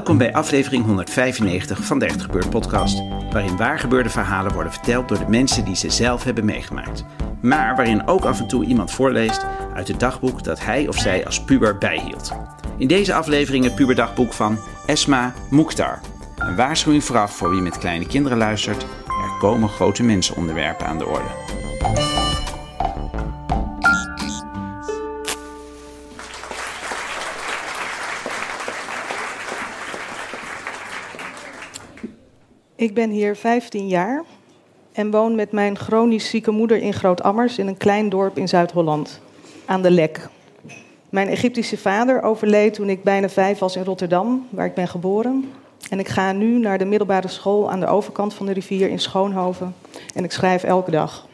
Welkom bij aflevering 195 van de Echt Gebeurd podcast, waarin waargebeurde verhalen worden verteld door de mensen die ze zelf hebben meegemaakt. Maar waarin ook af en toe iemand voorleest uit het dagboek dat hij of zij als puber bijhield. In deze aflevering het puberdagboek van Esma Mukhtar. Een waarschuwing vooraf voor wie met kleine kinderen luistert. Er komen grote mensenonderwerpen aan de orde. Ik ben hier 15 jaar en woon met mijn chronisch zieke moeder in Groot-Ammers in een klein dorp in Zuid-Holland, aan de Lek. Mijn Egyptische vader overleed toen ik bijna vijf was in Rotterdam, waar ik ben geboren. En ik ga nu naar de middelbare school aan de overkant van de rivier in Schoonhoven en ik schrijf elke dag.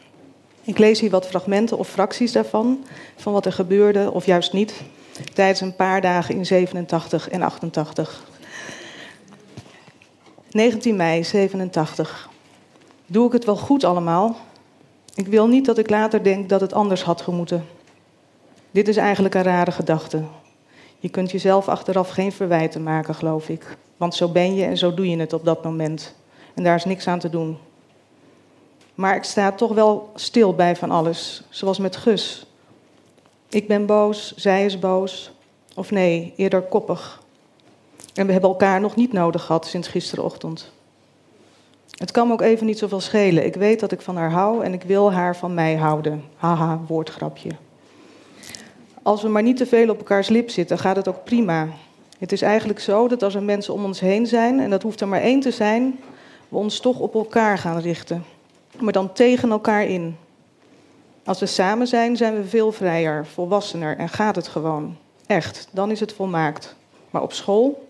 Ik lees hier wat fragmenten of fracties daarvan, van wat er gebeurde of juist niet, tijdens een paar dagen in 87 en 88. 19 mei 87. Doe ik het wel goed allemaal? Ik wil niet dat ik later denk dat het anders had gemoeten. Dit is eigenlijk een rare gedachte. Je kunt jezelf achteraf geen verwijten maken, geloof ik. Want zo ben je en zo doe je het op dat moment. En daar is niks aan te doen. Maar ik sta toch wel stil bij van alles, zoals met Gus. Ik ben boos, zij is boos. Of nee, eerder koppig. En we hebben elkaar nog niet nodig gehad sinds gisterochtend. Het kan me ook even niet zoveel schelen. Ik weet dat ik van haar hou en ik wil haar van mij houden. Haha, woordgrapje. Als we maar niet te veel op elkaars lip zitten, gaat het ook prima. Het is eigenlijk zo dat als er mensen om ons heen zijn, en dat hoeft er maar één te zijn, we ons toch op elkaar gaan richten. Maar dan tegen elkaar in. Als we samen zijn, zijn we veel vrijer, volwassener en gaat het gewoon. Echt, dan is het volmaakt. Maar op school,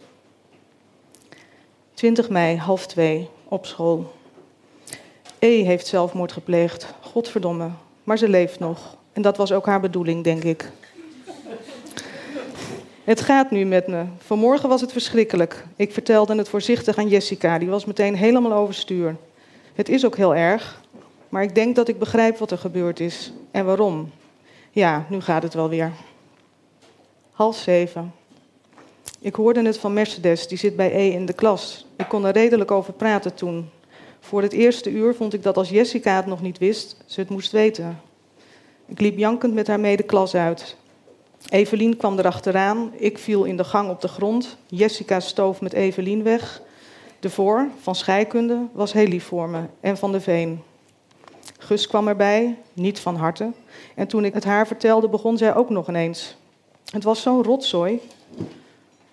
20 mei, half twee, op school. E heeft zelfmoord gepleegd. Godverdomme. Maar ze leeft nog. En dat was ook haar bedoeling, denk ik. Het gaat nu met me. Vanmorgen was het verschrikkelijk. Ik vertelde het voorzichtig aan Jessica. Die was meteen helemaal overstuur. Het is ook heel erg. Maar ik denk dat ik begrijp wat er gebeurd is. En waarom. Ja, nu gaat het wel weer. Half zeven. Ik hoorde het van Mercedes, die zit bij E in de klas. Ik kon er redelijk over praten toen. Voor het eerste uur vond ik dat als Jessica het nog niet wist, ze het moest weten. Ik liep jankend met haar de klas uit. Evelien kwam erachteraan, ik viel in de gang op de grond. Jessica stoof met Evelien weg. De voor, van scheikunde, was heel lief voor me en van de Veen. Gus kwam erbij, niet van harte. En toen ik het haar vertelde, begon zij ook nog ineens. Het was zo'n rotzooi.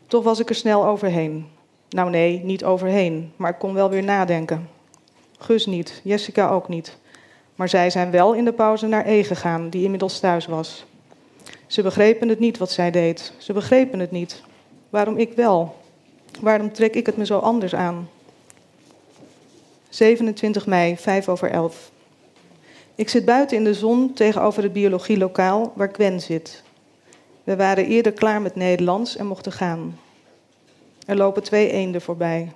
Toch was ik er snel overheen. Nou nee, niet overheen, maar ik kon wel weer nadenken. Gus niet, Jessica ook niet. Maar zij zijn wel in de pauze naar E gegaan, die inmiddels thuis was. Ze begrepen het niet wat zij deed. Ze begrepen het niet. Waarom ik wel? Waarom trek ik het me zo anders aan? 27 mei, 5 over 11. Ik zit buiten in de zon tegenover het biologielokaal waar Gwen zit. We waren eerder klaar met Nederlands en mochten gaan. Er lopen twee eenden voorbij.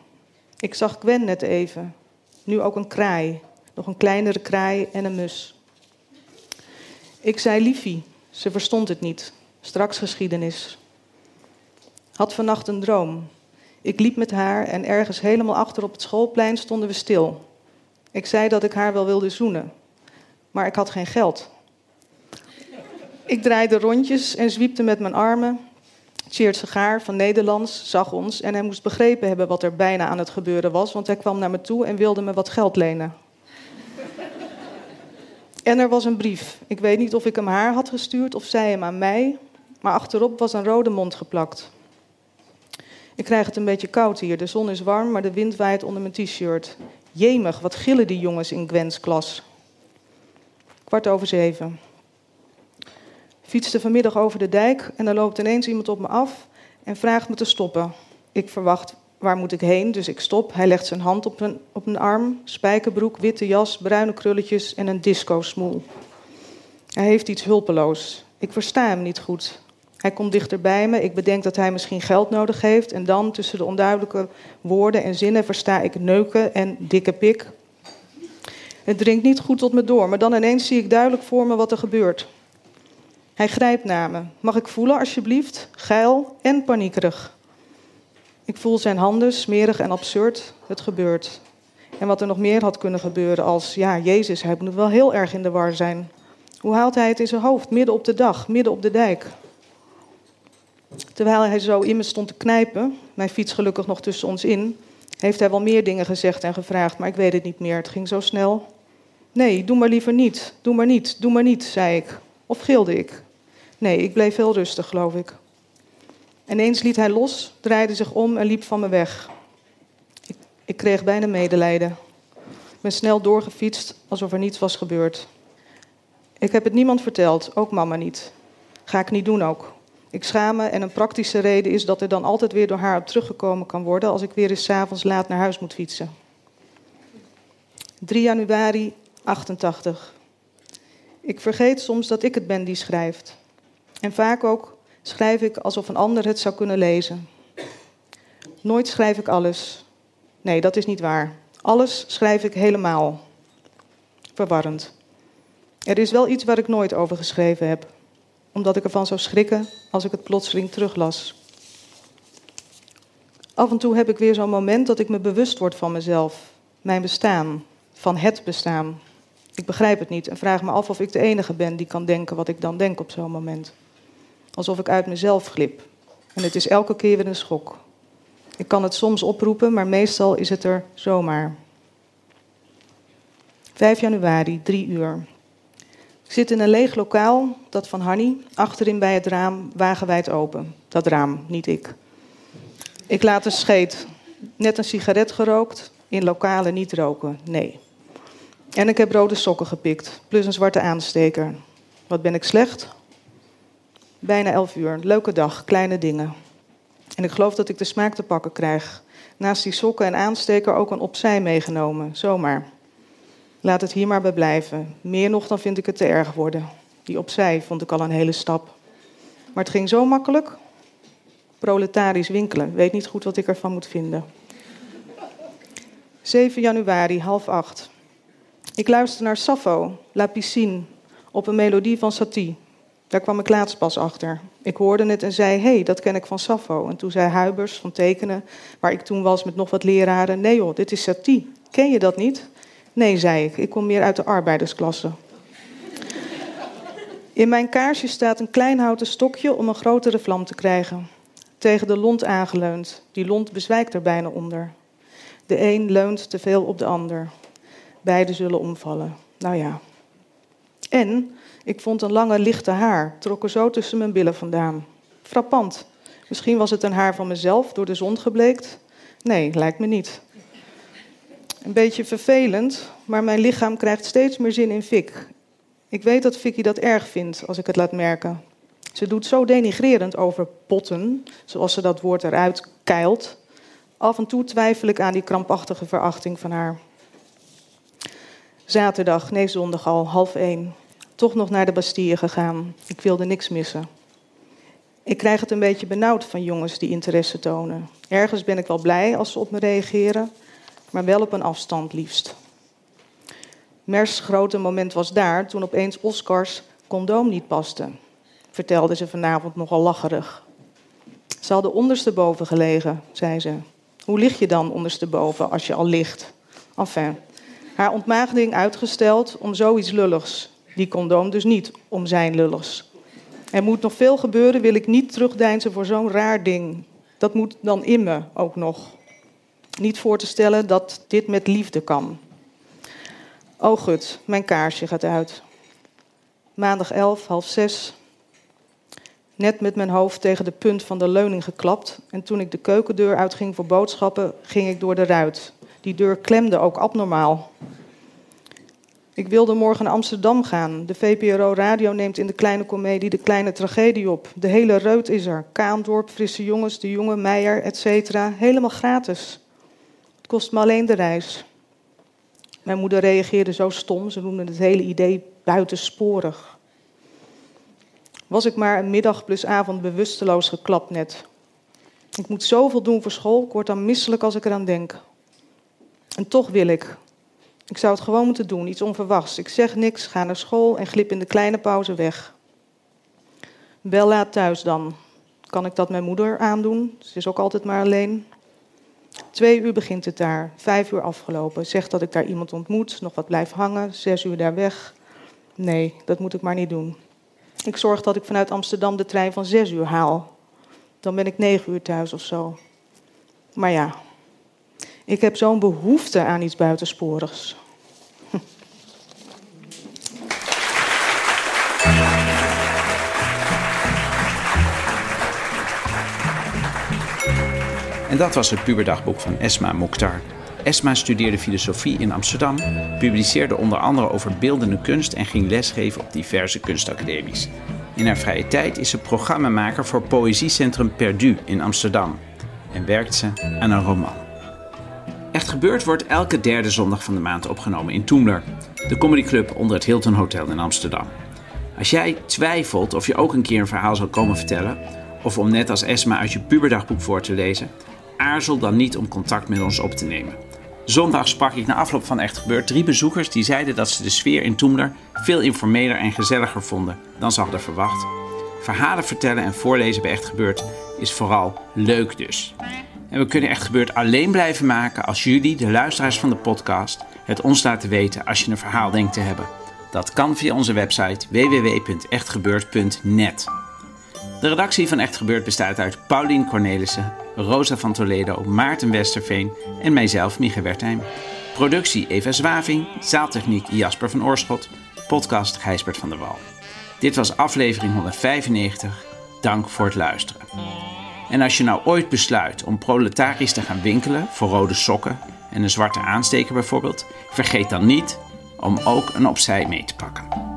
Ik zag Gwen net even. Nu ook een kraai. Nog een kleinere kraai en een mus. Ik zei liefie. Ze verstond het niet. Straks geschiedenis. Had vannacht een droom. Ik liep met haar en ergens helemaal achter op het schoolplein stonden we stil. Ik zei dat ik haar wel wilde zoenen. Maar ik had geen geld. Ik draaide rondjes en zwiepte met mijn armen. Tjeerd Segaar van Nederlands zag ons en hij moest begrepen hebben wat er bijna aan het gebeuren was, want hij kwam naar me toe en wilde me wat geld lenen. En er was een brief. Ik weet niet of ik hem haar had gestuurd of zij hem aan mij, maar achterop was een rode mond geplakt. Ik krijg het een beetje koud hier. De zon is warm, maar de wind waait onder mijn t-shirt. Jemig, wat gillen die jongens in Gwens klas. Kwart over zeven. Fietste vanmiddag over de dijk en er loopt ineens iemand op me af en vraagt me te stoppen. Ik verwacht, waar moet ik heen? Dus ik stop. Hij legt zijn hand op een, op een arm, spijkerbroek, witte jas, bruine krulletjes en een disco-smoel. Hij heeft iets hulpeloos. Ik versta hem niet goed. Hij komt dichter bij me. Ik bedenk dat hij misschien geld nodig heeft. En dan, tussen de onduidelijke woorden en zinnen, versta ik neuken en dikke pik. Het dringt niet goed tot me door, maar dan ineens zie ik duidelijk voor me wat er gebeurt. Hij grijpt naar me. Mag ik voelen, alsjeblieft? Geil en paniekerig. Ik voel zijn handen, smerig en absurd. Het gebeurt. En wat er nog meer had kunnen gebeuren als, ja, Jezus, hij moet wel heel erg in de war zijn. Hoe haalt hij het in zijn hoofd, midden op de dag, midden op de dijk? Terwijl hij zo in me stond te knijpen, mijn fiets gelukkig nog tussen ons in, heeft hij wel meer dingen gezegd en gevraagd, maar ik weet het niet meer. Het ging zo snel. Nee, doe maar liever niet, doe maar niet, doe maar niet, zei ik. Of gilde ik? Nee, ik bleef heel rustig, geloof ik. Ineens liet hij los, draaide zich om en liep van me weg. Ik, ik kreeg bijna medelijden. Ik ben snel doorgefietst alsof er niets was gebeurd. Ik heb het niemand verteld, ook mama niet. Ga ik niet doen ook. Ik schaam me en een praktische reden is dat er dan altijd weer door haar op teruggekomen kan worden als ik weer eens avonds laat naar huis moet fietsen. 3 januari 88. Ik vergeet soms dat ik het ben die schrijft. En vaak ook schrijf ik alsof een ander het zou kunnen lezen. Nooit schrijf ik alles. Nee, dat is niet waar. Alles schrijf ik helemaal. Verwarrend. Er is wel iets waar ik nooit over geschreven heb, omdat ik ervan zou schrikken als ik het plotseling teruglas. Af en toe heb ik weer zo'n moment dat ik me bewust word van mezelf, mijn bestaan, van het bestaan. Ik begrijp het niet en vraag me af of ik de enige ben die kan denken wat ik dan denk op zo'n moment. Alsof ik uit mezelf glip. En het is elke keer weer een schok. Ik kan het soms oproepen, maar meestal is het er zomaar. 5 januari, 3 uur. Ik zit in een leeg lokaal, dat van Hanny, achterin bij het raam, wagenwijd open. Dat raam, niet ik. Ik laat een scheet, net een sigaret gerookt, in lokalen niet roken, nee. En ik heb rode sokken gepikt, plus een zwarte aansteker. Wat ben ik slecht? Bijna elf uur, leuke dag, kleine dingen. En ik geloof dat ik de smaak te pakken krijg. Naast die sokken en aansteker ook een opzij meegenomen, zomaar. Laat het hier maar bij blijven. Meer nog dan vind ik het te erg worden. Die opzij vond ik al een hele stap. Maar het ging zo makkelijk. Proletarisch winkelen. Weet niet goed wat ik ervan moet vinden. 7 januari, half acht. Ik luister naar Sappho, La Piscine, op een melodie van Satie. Daar kwam ik laatst pas achter. Ik hoorde het en zei, hey, dat ken ik van Sappho. En toen zei Huibers van Tekenen, waar ik toen was met nog wat leraren... nee joh, dit is Satie. Ken je dat niet? Nee, zei ik. Ik kom meer uit de arbeidersklasse. In mijn kaarsje staat een klein houten stokje om een grotere vlam te krijgen. Tegen de lont aangeleund. Die lont bezwijkt er bijna onder. De een leunt te veel op de ander. Beide zullen omvallen. Nou ja. En ik vond een lange lichte haar, trok er zo tussen mijn billen vandaan. Frappant. Misschien was het een haar van mezelf, door de zon gebleekt. Nee, lijkt me niet. Een beetje vervelend, maar mijn lichaam krijgt steeds meer zin in Vic. Ik weet dat Vicky dat erg vindt als ik het laat merken. Ze doet zo denigrerend over potten, zoals ze dat woord eruit keilt. Af en toe twijfel ik aan die krampachtige verachting van haar. Zaterdag, nee zondag al, half één. Toch nog naar de Bastille gegaan. Ik wilde niks missen. Ik krijg het een beetje benauwd van jongens die interesse tonen. Ergens ben ik wel blij als ze op me reageren, maar wel op een afstand liefst. Mers grote moment was daar toen opeens Oscars condoom niet paste, vertelde ze vanavond nogal lacherig. Ze hadden ondersteboven gelegen, zei ze. Hoe lig je dan ondersteboven als je al ligt? Enfin, haar ontmaagding uitgesteld om zoiets lulligs. Die condoom dus niet om zijn lulligs. Er moet nog veel gebeuren, wil ik niet terugdeinzen voor zo'n raar ding. Dat moet dan in me ook nog niet voor te stellen dat dit met liefde kan. Oh gut, mijn kaarsje gaat uit. Maandag 11, half zes. Net met mijn hoofd tegen de punt van de leuning geklapt. En toen ik de keukendeur uitging voor boodschappen, ging ik door de ruit. Die deur klemde ook abnormaal. Ik wilde morgen naar Amsterdam gaan. De VPRO Radio neemt in de kleine komedie de kleine tragedie op. De hele reut is er. Kaandorp, Frisse Jongens, De Jonge, Meijer, etc. Helemaal gratis. Het kost me alleen de reis. Mijn moeder reageerde zo stom. Ze noemde het hele idee buitensporig. Was ik maar een middag plus avond bewusteloos geklapt net. Ik moet zoveel doen voor school, ik word dan misselijk als ik eraan denk. En toch wil ik. Ik zou het gewoon moeten doen, iets onverwachts. Ik zeg niks, ga naar school en glip in de kleine pauze weg. Wel laat thuis dan. Kan ik dat mijn moeder aandoen? Ze is ook altijd maar alleen. Twee uur begint het daar, vijf uur afgelopen. Zeg dat ik daar iemand ontmoet, nog wat blijf hangen, zes uur daar weg. Nee, dat moet ik maar niet doen. Ik zorg dat ik vanuit Amsterdam de trein van zes uur haal. Dan ben ik negen uur thuis of zo. Maar ja, ik heb zo'n behoefte aan iets buitensporigs. En dat was het puberdagboek van Esma Mokhtar. Esma studeerde filosofie in Amsterdam, publiceerde onder andere over beeldende kunst en ging lesgeven op diverse kunstacademies. In haar vrije tijd is ze programmamaker voor Poëziecentrum Perdu in Amsterdam en werkt ze aan een roman. Echt Gebeurd wordt elke derde zondag van de maand opgenomen in Toemler, de comedyclub onder het Hilton Hotel in Amsterdam. Als jij twijfelt of je ook een keer een verhaal zal komen vertellen, of om net als Esma uit je puberdagboek voor te lezen, aarzel dan niet om contact met ons op te nemen. Zondag sprak ik na afloop van Echt Gebeurd drie bezoekers die zeiden dat ze de sfeer in Toemler veel informeler en gezelliger vonden dan ze hadden verwacht. Verhalen vertellen en voorlezen bij Echt Gebeurd is vooral leuk dus. En we kunnen Echt Gebeurd alleen blijven maken als jullie, de luisteraars van de podcast, het ons laten weten als je een verhaal denkt te hebben. Dat kan via onze website www.echtgebeurd.net. De redactie van Echt Gebeurd bestaat uit Paulien Cornelissen, Rosa van Toledo, Maarten Westerveen en mijzelf, Mieke Wertheim. Productie Eva Zwaving, zaaltechniek Jasper van Oorschot, podcast Gijsbert van der Wal. Dit was aflevering 195. Dank voor het luisteren. En als je nou ooit besluit om proletarisch te gaan winkelen voor rode sokken en een zwarte aansteker bijvoorbeeld, vergeet dan niet om ook een opzij mee te pakken.